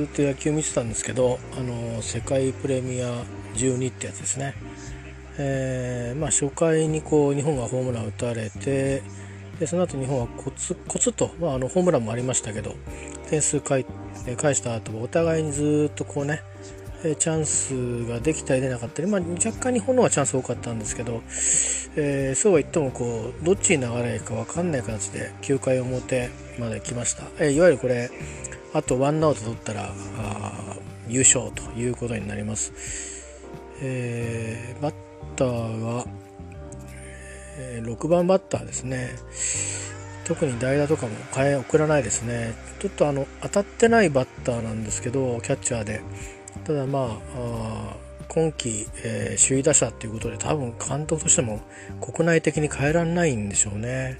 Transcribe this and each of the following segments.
ずっと野球見てたんですけどあの世界プレミア12ってやつですね、えー、まあ、初回にこう日本がホームラン打たれてでその後日本はコツコツと、まあ、あのホームランもありましたけど点数返返した後お互いにずっとこうねチャンスができたり出なかったり、まあ、若干日本の方がチャンス多かったんですけど、えー、そうは言ってもこうどっちに流れるか分かんない形で9回表まで来ました、えー、いわゆるこれあとワンアウト取ったら優勝ということになります、えー、バッターが、えー、6番バッターですね特に代打とかも変え送らないですねちょっとあの当たってないバッターなんですけどキャッチャーでただまあ今季、えー、首位打者っていうことで多分監督としても国内的に変えられないんでしょうね。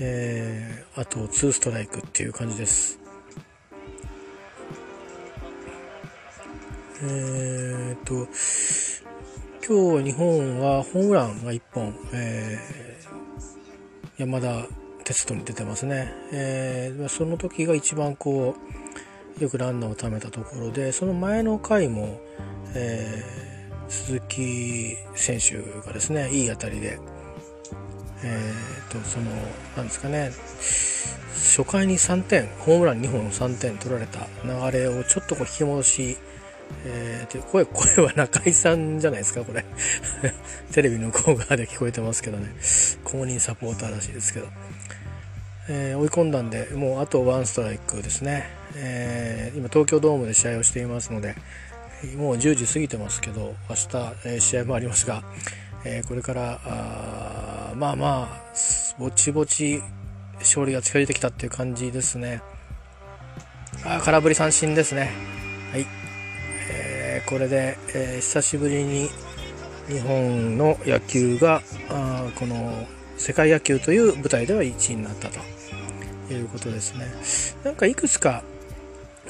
えー、あと2ストライクっていう感じです。え、っと今日日本はホームランが1本、えー、山田哲人に出てますね、えー、その時が一番こうよくランナーを貯めたところでその前の回も、えー、鈴木選手がですねいい当たりで、えーと、そのなんですかね初回に3点ホームラン2本3点取られた流れをちょっとこう引き戻しえー、声、声は中井さんじゃないですか、これ。テレビの向こう側で聞こえてますけどね。公認サポーターらしいですけど。えー、追い込んだんで、もうあとワンストライクですね、えー、今東京ドームで試合をしていますので、もう10時過ぎてますけど、明日、えー、試合もありますが、えこれからあまあまあ、ぼちぼち勝利が近づいてきたっていう感じですね。あ空振り三振ですね。はい。えこれで、え久しぶりに日本の野球があこの世界野球という舞台では1位になったということですね。なんかいくつか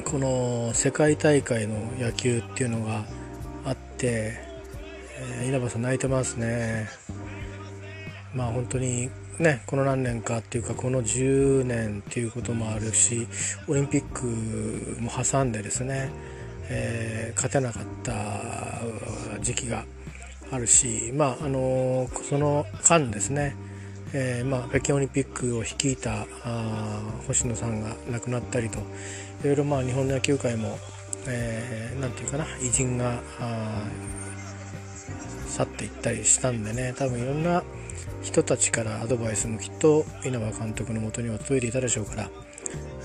この世界大会の野球っていうのがあって、えー、稲葉さん泣いてますね。まあ本当にね、この何年かっていうかこの10年っていうこともあるしオリンピックも挟んでですね、えー、勝てなかった時期があるしまああのー、その間ですねえー、まあ、北京オリンピックを率いた星野さんが亡くなったりといろいろまあ日本の野球界も、えー、て言うかな偉人が去っていったりしたんでね多分いろんな人たちからアドバイスもきっと稲葉監督のもとには届いていたでしょうから、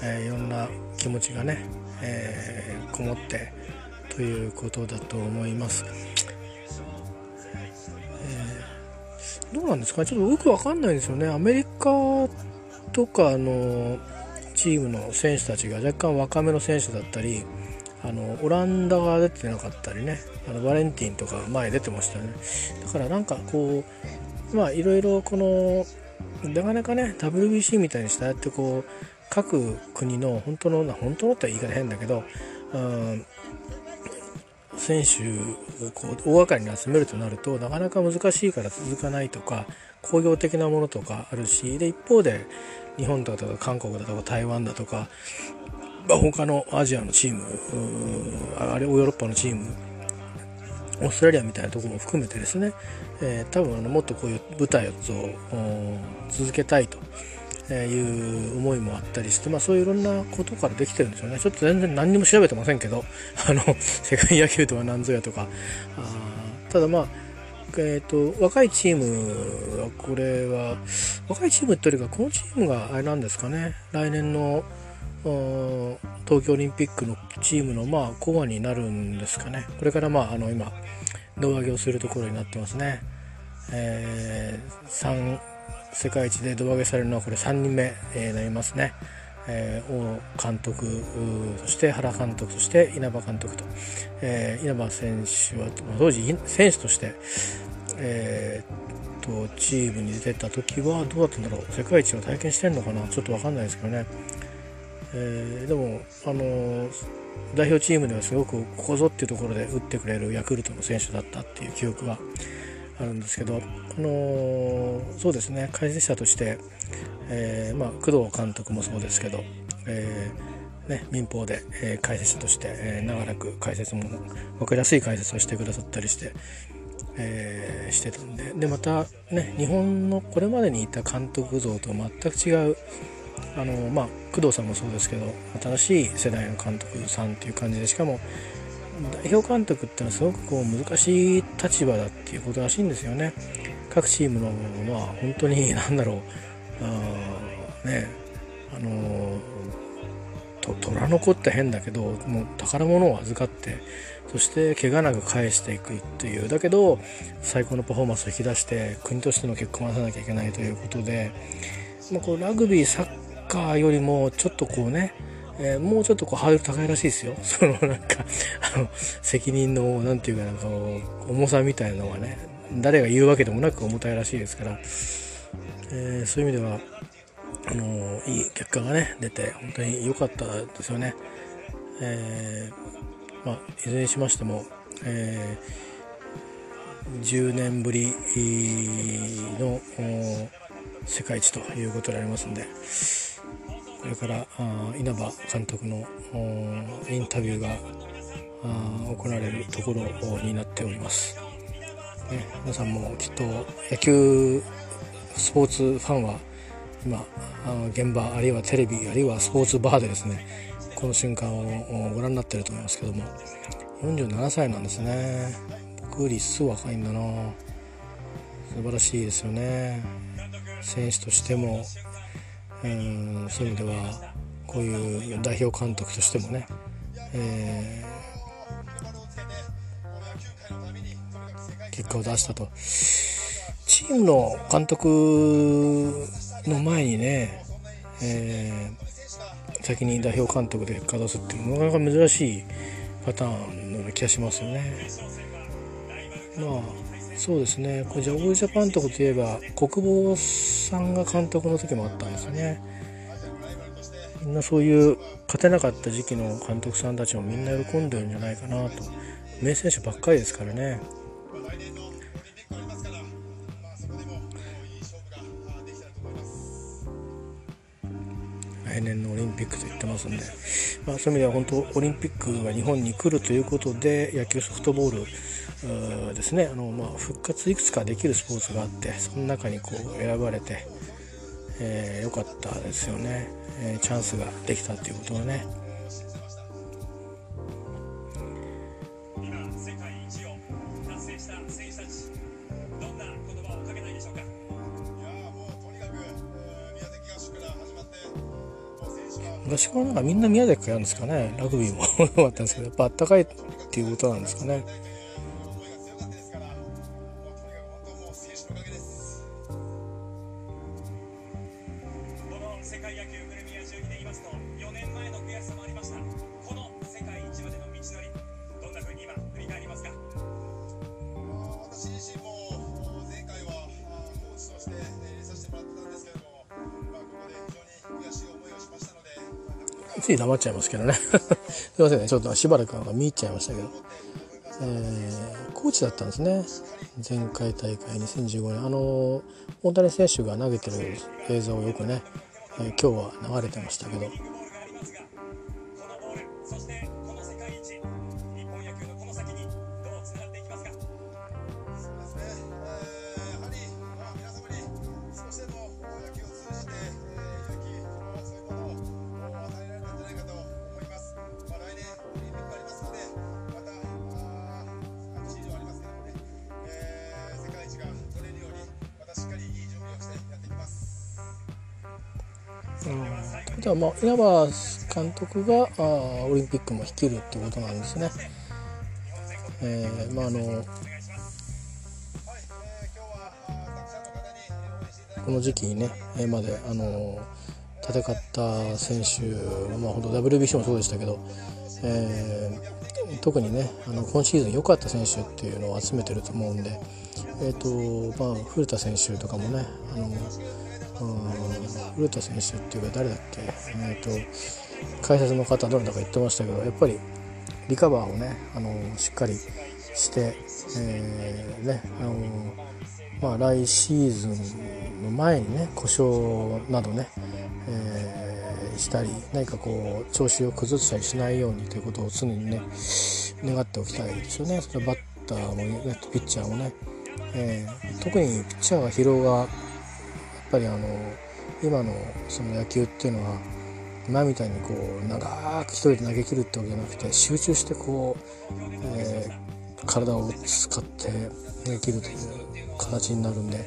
えー、いろんな気持ちがね、えー、こもってということだと思います。どうなんですかちょっとよくわかんないんですよね。アメリカとかのチームの選手たちが若干若めの選手だったり、あのオランダが出てなかったりね、あのバレンティンとか前出てましたよね。だからなんかこう、まあいろいろこの、なかなかね、WBC みたいにしたやってこう、各国の本当の、本当のって言い方変だけど、うん選手をこう大掛かりに集めるとなるとなかなか難しいから続かないとか工業的なものとかあるしで一方で日本だとか韓国だとか台湾だとか、まあ、他のアジアのチームあれヨーロッパのチームオーストラリアみたいなところも含めてですね、えー、多分あのもっとこういう舞台を続けたいと。えいう思いもあったりして、まあ、そういういろんなことからできてるんですよね。ちょっと全然何にも調べてませんけど あの世界野球とは何ぞやとか。あただまあえーと、若いチームはこれは若いチームっていうかこのチームがあれなんですかね。来年の東京オリンピックのチームのまあコアになるんですかね。これからまああの今胴上げをするところになってますね、えー、世界一で胴上げされるのはこれ3人目、えー、なりますね。えー、王監督そして原監督そして稲葉監督と、えー、稲葉選手は当時選手として、えー、とチームに出てた時はどうだったんだろう？世界一を体験してんのかな？ちょっと分かんないですけどね、えー、でもあの代表チームではすごくここぞっていうところで打ってくれるヤクルトの選手だったっていう記憶はあるんですけど、あのそうですね解説者として、えー、まあ、工藤監督もそうですけど、えね、民放で、えー、解説者として、えー、長らく解説も分かりやすい解説をしてくださったりして、えー、してたんででまたね日本のこれまでにいた監督像と全く違うあのまあ工藤さんもそうですけど新しい世代の監督さんっていう感じでしかも代表監督ってのはすごくこう難しい立場だっていうことらしいんですよね。各チームのまあ本当に 何だろう。あね。あのと虎の子って変だけどもう宝物を預かってそして怪我なく返していくっていう。だけど最高のパフォーマンスを引き出して国としての結果を出さなきゃいけないということで、まあ、こうラグビーサッカーよりもちょっとこうねえー、もうちょっとこうハードル高いらしいですよ。そのなんか、あの、責任の、なんていうかなんか、重さみたいなのはね、誰が言うわけでもなく重たいらしいですから、えー、そういう意味では、あのいい結果がね、出て、本当に良かったですよね。えー、まあ、いずれにしましても、え、10年ぶりの世界一ということでありますんで、これから稲葉監督のインタビューが行われるところになっております、ね、皆さんもきっと野球スポーツファンは今現場あるいはテレビあるいはスポーツバーでですねこの瞬間をご覧になってると思いますけども47歳なんですね。僕より一層若いんだな。素晴らしいですよね。選手としてもうんそういう意味ではこういう代表監督としてもね、えー、結果を出したとチームの監督の前にね、えー、先に代表監督で結果を出すっていうのはなかなか珍しいパターンのような気がしますよね。まあそうですね。これジャゴジャパンとこといえば国防さんが監督の時もあったんですね。みんなそういう勝てなかった時期の監督さんたちもみんな喜んでるんじゃないかなと。名選手ばっかりですからね。来年のオリンピックと言ってますんで、まあ、そういう意味では本当オリンピックが日本に来るということで野球ソフトボールですねあの、まあ、復活いくつかできるスポーツがあってその中にこう選ばれて、えー、よかったですよね、えー、チャンスができたっていうことはね。昔からなんかみんな宮崎からやるんですかねラグビーも 良かったんですけどやっぱあったかいっていうことなんですかね。黙っちゃいますけどね。すいませんね。ちょっとしばらく見入っちゃいましたけど、えー、コーチだったんですね。前回大会2015年あの大谷選手が投げてる映像をよくね、えー、今日は流れてましたけど。稲葉監督があオリンピックも率いるってことなんですね。えー、まああのこの時期にねまであの戦った選手まあ本当 WBC もそうでしたけど、えー、特にねあの今シーズン良かった選手っていうのを集めてると思うんで、えーとまあ、古田選手とかもねあの古田選手っていうか誰だっけ、えーと、解説の方どれだか言ってましたけどやっぱりリカバーをねあのしっかりして、えー、ねあのまあ、来シーズンの前にね故障などね、えー、したり何かこう調子を崩したりしないようにということを常にね願っておきたいですよね。それバッターも、ね、ピッチャーもね、えー、特にピッチャーが疲労がぱりあの今のその野球っていうのは今みたいにこう長く一人で投げ切るってわけじゃなくて集中してこう、えー、体を使って投げ切るという形になるんで、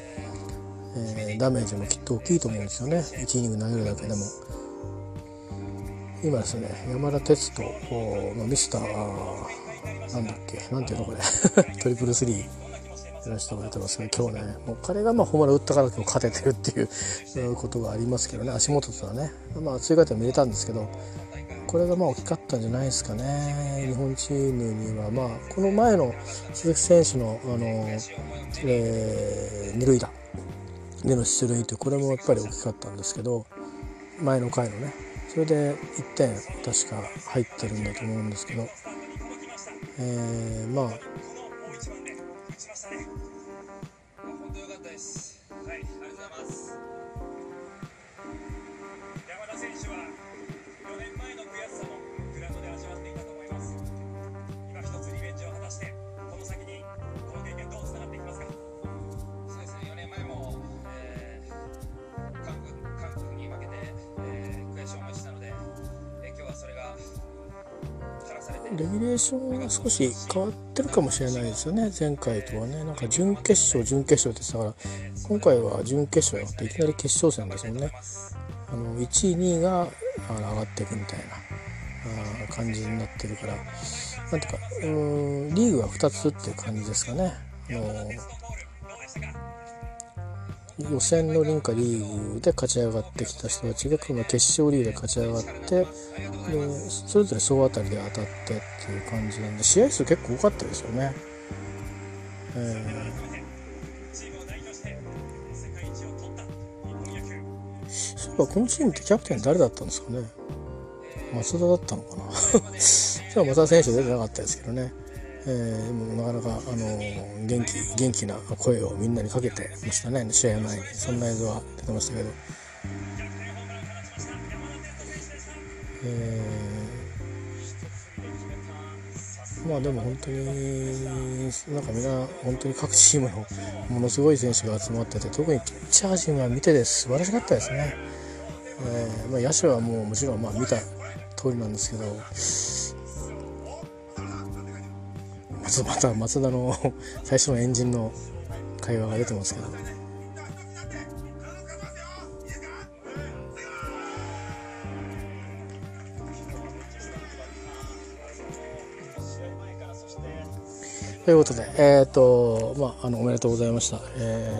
えー、ダメージもきっと大きいと思うんですよね。1イニング投げるだけでも。今ですね山田哲人、まあ、ミスターなんだっけ？なんていうのこれ？トリプルスリー。やらせてもらってますけど今日ね。もう彼がまあホームラン打ったから今日勝ててるっていうことがありますけどね。足元とはね。まあ追加点見れたんですけどこれがまあ大きかったんじゃないですかね。日本チームにはまあこの前の鈴木選手のあの、えー、二塁打での出塁ってこれもやっぱり大きかったんですけど前の回のね。それで1点確か入ってるんだと思うんですけど、えー、まあレギュレーションが少し変わってるかもしれないですよね。前回とはね。なんか準決勝準決勝って言ってたから今回は準決勝やっていきなり決勝戦ですもんね。あの1位2位が上がっていくみたいな感じになってるから。なんていうかうんリーグは2つっていう感じですかね。あの予選のリンカリーグで勝ち上がってきた人たちがこの決勝リーグで勝ち上がってでそれぞれ総当たりで当たってっていう感じなんで試合数結構多かったですよね。えー、そういえばこのチームってキャプテン誰だったんですかね松田だったのかな今日は松田選手出てなかったですけどね。えー、でもなかなか、あのー、元気元気な声をみんなにかけてましたね。試合前に。そんな映像は出てましたけど、えー、まあでも本当になんかみんな本当に各チームのものすごい選手が集まってて特にピッチャー陣は見てて素晴らしかったですね、えーまあ、野手はもうもちろんまあ見た通りなんですけど。また松田の 最初のエンジンの会話が出てますけど。ということで、えっ、ー、と、まあ、あの、おめでとうございました。え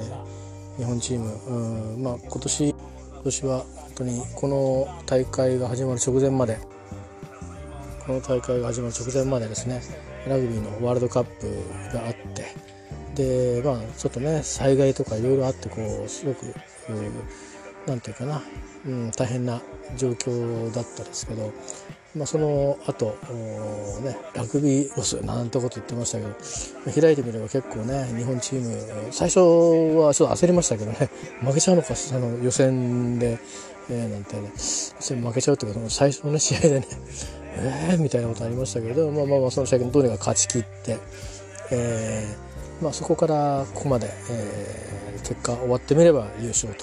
ー、日本チーム、うん、まあ、今年、今年は本当にこの大会が始まる直前まで、この大会が始まる直前までですね、ラグビーのワールドカップがあってでまあちょっとね災害とかいろいろあってこうすごく何て言うかな、うん、大変な状況だったですけど、まあ、その後ねラグビーロスなんてこと言ってましたけど開いてみれば結構ね日本チーム最初はちょっと焦りましたけどね 負けちゃうのかあの予選で、え、なんてね負けちゃうっていうか最初の、試合でねえー、みたいなことありましたけれど、まあまあまあその試合どうにか勝ち切って、えーまあ、そこからここまで、えー、結果終わってみれば優勝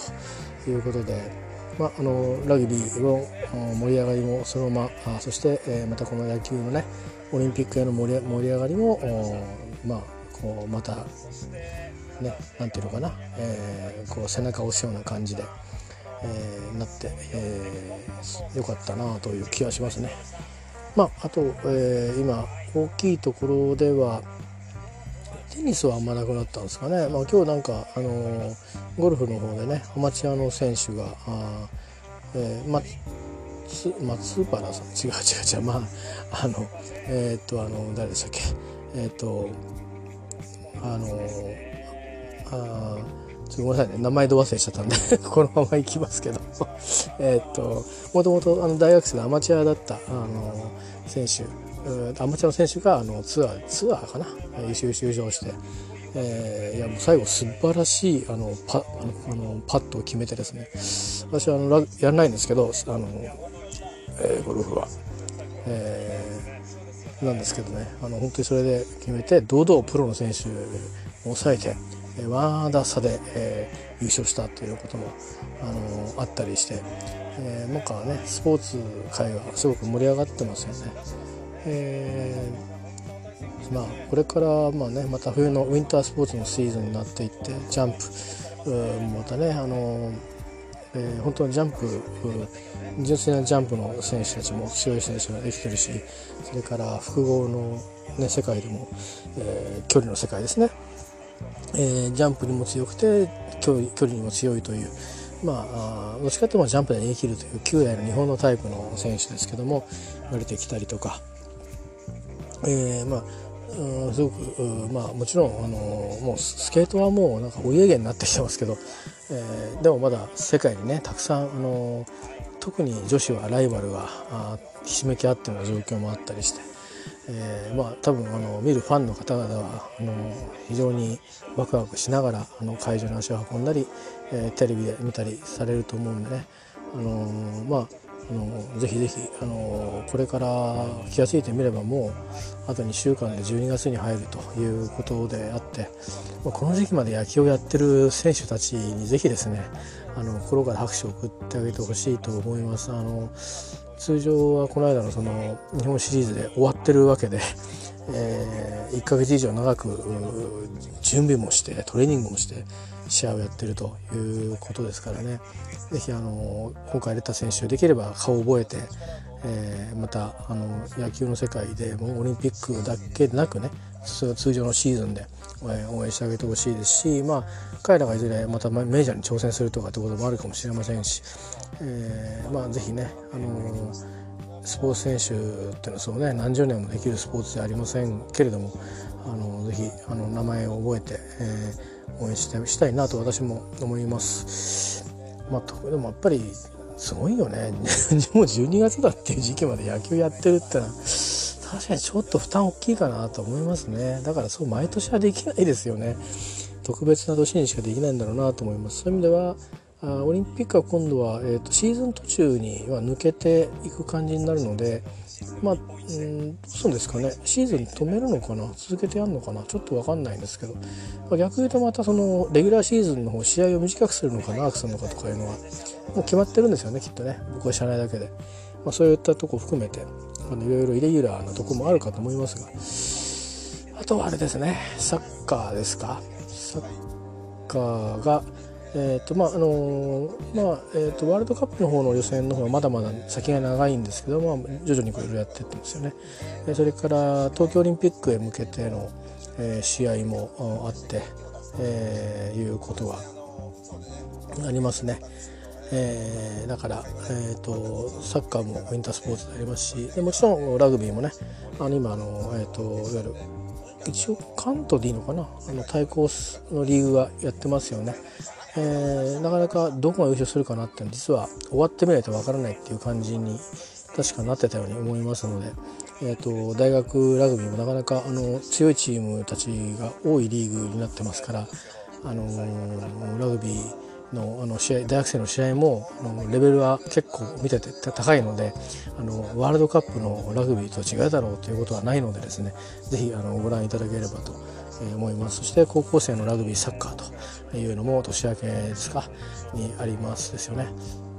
ということで、まあ、あのラグビーの盛り上がりもそのままあそして、えー、またこの野球のねオリンピックへの盛り盛り上がりもまあこうまたねなんていうのかな、えー、こう背中を押すような感じで、えー、なって、えー、よかったなという気がしますね。まあ、あと、えー、今大きいところではテニスはあんまなくなったんですかね、まあ、今日なんか、あのー、ゴルフの方でねアマチュアの選手があ、えー、松松原さん？違う違う違う。まああのえー、っとあの誰でしたっけ？えー、っとあのあちょごめんなさいね。名前で忘れしちゃったんで このまま行きますけど。えっともともとあの大学生でアマチュアだったあの選手アマチュアの選手があのツアーツアーかな？優勝優勝して、えー、いやもう最後素晴らしいあのパあのあのパットを決めてですね。私はあのやらないんですけどあのえー、ゴルフは。えー、なんですけどね。あの本当にそれで決めて堂々プロの選手を抑えてワンアンダー差で、えー、優勝したということも、あのあったりして、えー、なんかねスポーツ界はすごく盛り上がってますよね。えー、まあ、これからまあ、ね、また冬のウィンタースポーツのシーズンになっていってジャンプまたね、あのえー、本当にジャンプ純粋なジャンプの選手たちも強い選手ができてるしそれから複合の、ね、世界でも、えー、距離の世界ですね、えー、ジャンプにも強くて距離距離にも強いという。まあ、どっちかというとジャンプで逃げ切るという旧来の日本のタイプの選手ですけども言われてきたりとか、えー、まあうんすごく、まあ、もちろん、あのもうスケートはもうなんかお家芸になってきてますけど、えー、でもまだ世界にねたくさん、あの特に女子はライバルがひしめき合っての状況もあったりして、えー、まあ多分あの見るファンの方々はあの非常にワクワクしながらあの会場に足を運んだり、えー、テレビで見たりされると思うんでね、あのまああのぜひぜひ、あのこれから気が付いてみればもうあと2週間で12月に入るということであって、まあ、この時期まで野球をやってる選手たちにぜひですねあの心から拍手を送ってあげてほしいと思います。あの通常はこの間のその日本シリーズで終わってるわけで、えー、1ヶ月以上長く準備もしてトレーニングもして試合をやってるということですからね。是非あの今回出た選手できれば顔を覚えて、えー、またあの野球の世界でもオリンピックだけでなくね通常のシーズンで応援してあげてほしいですし、まあ、彼らがいずれまたメジャーに挑戦するとかってこともあるかもしれませんし、えー、まあ、ぜひね、あのスポーツ選手っていうのはそうね何十年もできるスポーツではありませんけれどもあのぜひあの名前を覚えて、えー、応援してしたいなと私も思います。まあ、でもやっぱりすごいよね。もう12月だっていう時期まで野球やってるってのは確かにちょっと負担大きいかなと思いますね。だからそう毎年はできないですよね。特別な年にしかできないんだろうなと思います。そういう意味ではオリンピックは今度は、えーと、シーズン途中には抜けていく感じになるのでまあ、うん、どうですかね。シーズン止めるのかな？続けてやるのかな？ちょっと分かんないんですけど、まあ、逆に言うとまたそのレギュラーシーズンの方試合を短くするのか長くするのかとかいうのは。もう決まってるんですよねきっとね。僕は知らないだけで、まあ、そういったとこ含めてあいろいろイレギュラーなとこもあるかと思いますが。あとはあれですね。サッカーですか？サッカーがえーとまああのまあえーと、ワールドカップの方の予選の方はまだまだ先が長いんですけど、まあ、徐々にいろいろやっていってますよね。えそれから東京オリンピックへ向けての、えー、試合もあって、えー、いうことがありますね。えー、だから、えーと、サッカーもウィンタースポーツでありますしでもちろんラグビーもねあの今あの、えーと、いわゆる一応関東でいいのかな？あの対抗のリーグはやってますよね。えー、なかなかどこが優勝するかなって実は終わってみないとわからないっていう感じに確かなってたように思いますので、えーと、大学ラグビーもなかなかあの強いチームたちが多いリーグになってますから、あのー、ラグビーのあの試合大学生の試合もあのレベルは結構見てて高いのであのワールドカップのラグビーと違うだろうということはないのでですね是非ご覧いただければと思います。そして高校生のラグビーサッカーというのも年明けですか？にありますですよね。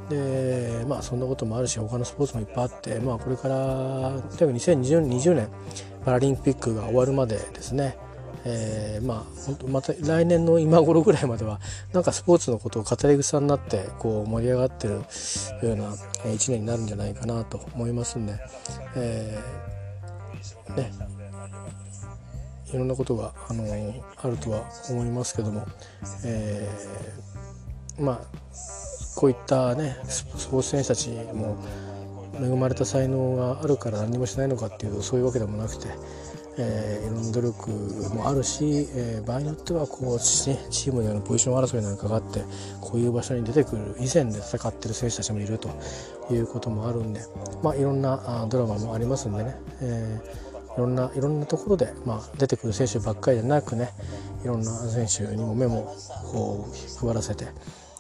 でまあそんなこともあるし他のスポーツもいっぱいあって、まあ、これからとにかく2020年パラリンピックが終わるまでですね。えー、まあ本当また来年の今頃ぐらいまではなんかスポーツのことを語り草になってこう盛り上がってるような一年になるんじゃないかなと思いますんで、えー、ね。いろんなことが、あのあるとは思いますけども、えー、まあこういったねスポーツ選手たちも恵まれた才能があるから何もしないのかっていうとそういうわけでもなくて、えー、いろんな努力もあるし、えー、場合によってはこう、チームでのポジション争いなんかがあってこういう場所に出てくる以前で戦ってる選手たちもいるということもあるんで、まあ、いろんなあドラマもありますんでね、えー、いろんないろんなところで、まあ、出てくる選手ばっかりでなくねいろんな選手にも目もこう配らせて、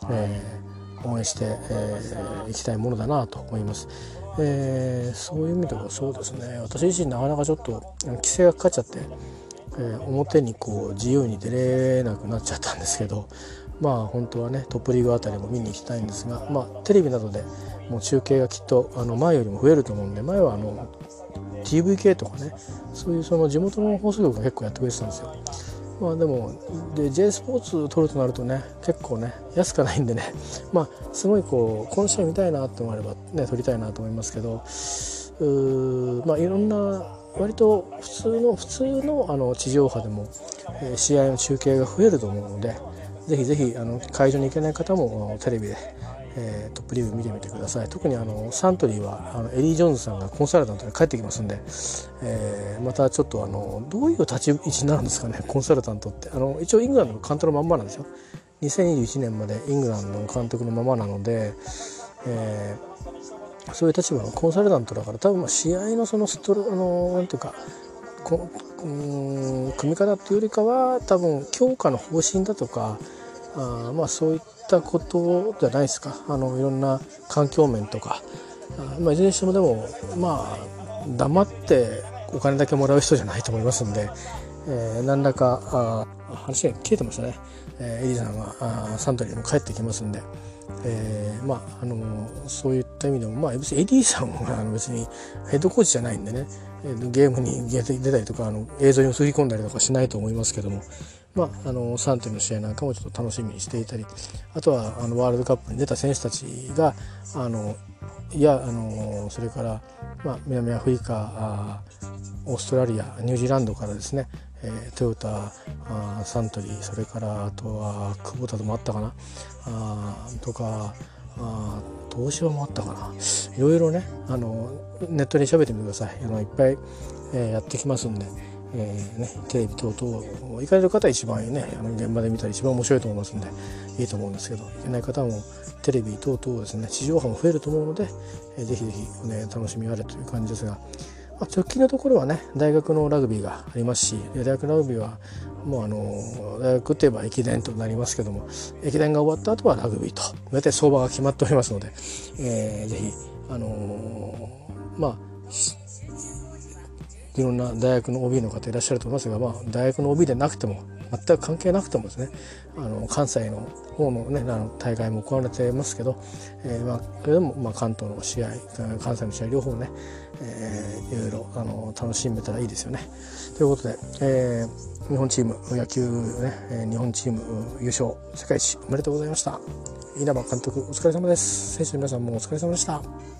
えー応援してい、えー、きたいものだなと思います。えー、そういう意味ではそうですね私自身なかなかちょっと規制がかかっちゃって、えー、表にこう自由に出れなくなっちゃったんですけどまあ本当はねトップリーグあたりも見に行きたいんですが、まあ、テレビなどでもう中継がきっとあの前よりも増えると思うんで前はあの TVK とかねそういうその地元の放送局が結構やってくれてたんですよ。まあでもで J スポーツ取るとなるとね結構ね安くないんでね まあすごいこうこの試合見たいなって思えばね取りたいなと思いますけどうまあいろんな割と普通の普通のあの地上波でも、えー、試合の中継が増えると思うのでぜひぜひあの会場に行けない方もテレビでえー、トップリーグ見てみてください。特にあのサントリーはあのエリー・ジョーンズさんがコンサルタントで帰ってきますんで、えー、またちょっとあのどういう立ち位置になるんですかね コンサルタントって。あの一応イングランドの監督のまんまなんですよ。2021年までイングランドの監督のままなので、えー、そういう立場のコンサルタントだから多分まあ試合のそのストロあのなんていうかこうん組み方っていうよりかは多分強化の方針だとかあまあそういったことじゃないですか。あのいろんな環境面とか。あ、まあ、いずれにしてもでもまあ黙ってお金だけもらう人じゃないと思いますんで、えー、何らかあ話が消えてましたね、えー、エリさんはあサントリーも帰ってきますんで。えー、まああのそういった意味でもまあ別にエディさんは別にヘッドコーチじゃないんでね。ゲームに出たりとかあの映像に映り込んだりとかしないと思いますけども。まあ、あのサントリーの試合なんかもちょっと楽しみにしていたりあとはあのワールドカップに出た選手たちがあのいやあのそれから、まあ、南アフリカオーストラリアニュージーランドからですね、えー、トヨタあサントリーそれからあとは久保田ともあったかなあとかあ東芝もあったかないろいろねあのネットで喋ってみてくださいあのいっぱい、えー、やってきますんで。えーね、テレビ等々行かれる方は一番ねあの現場で見たら一番面白いと思いますんでいいと思うんですけど行けない方もテレビ等々ですね地上波も増えると思うので、えー、ぜひぜひ、ね、楽しみあれという感じですが、まあ、直近のところはね大学のラグビーがありますし大学ラグビーはもうあの大学といえば駅伝となりますけども駅伝が終わった後はラグビーと大体相場が決まっておりますので、えー、ぜひあのー、まあいろんな大学の OB の方いらっしゃると思いますが、まあ、大学の OB でなくても全く関係なくてもですねあの関西の方の,、ね、あの大会も行われてますけど、えーまあ、それでも、まあ、関東の試合関西の試合両方ね、えー、いろいろあの楽しめたらいいですよね。ということで、えー、日本チーム野球ね日本チーム優勝世界一おめでとうございました。稲葉監督お疲れ様です。選手の皆さんもお疲れ様でした。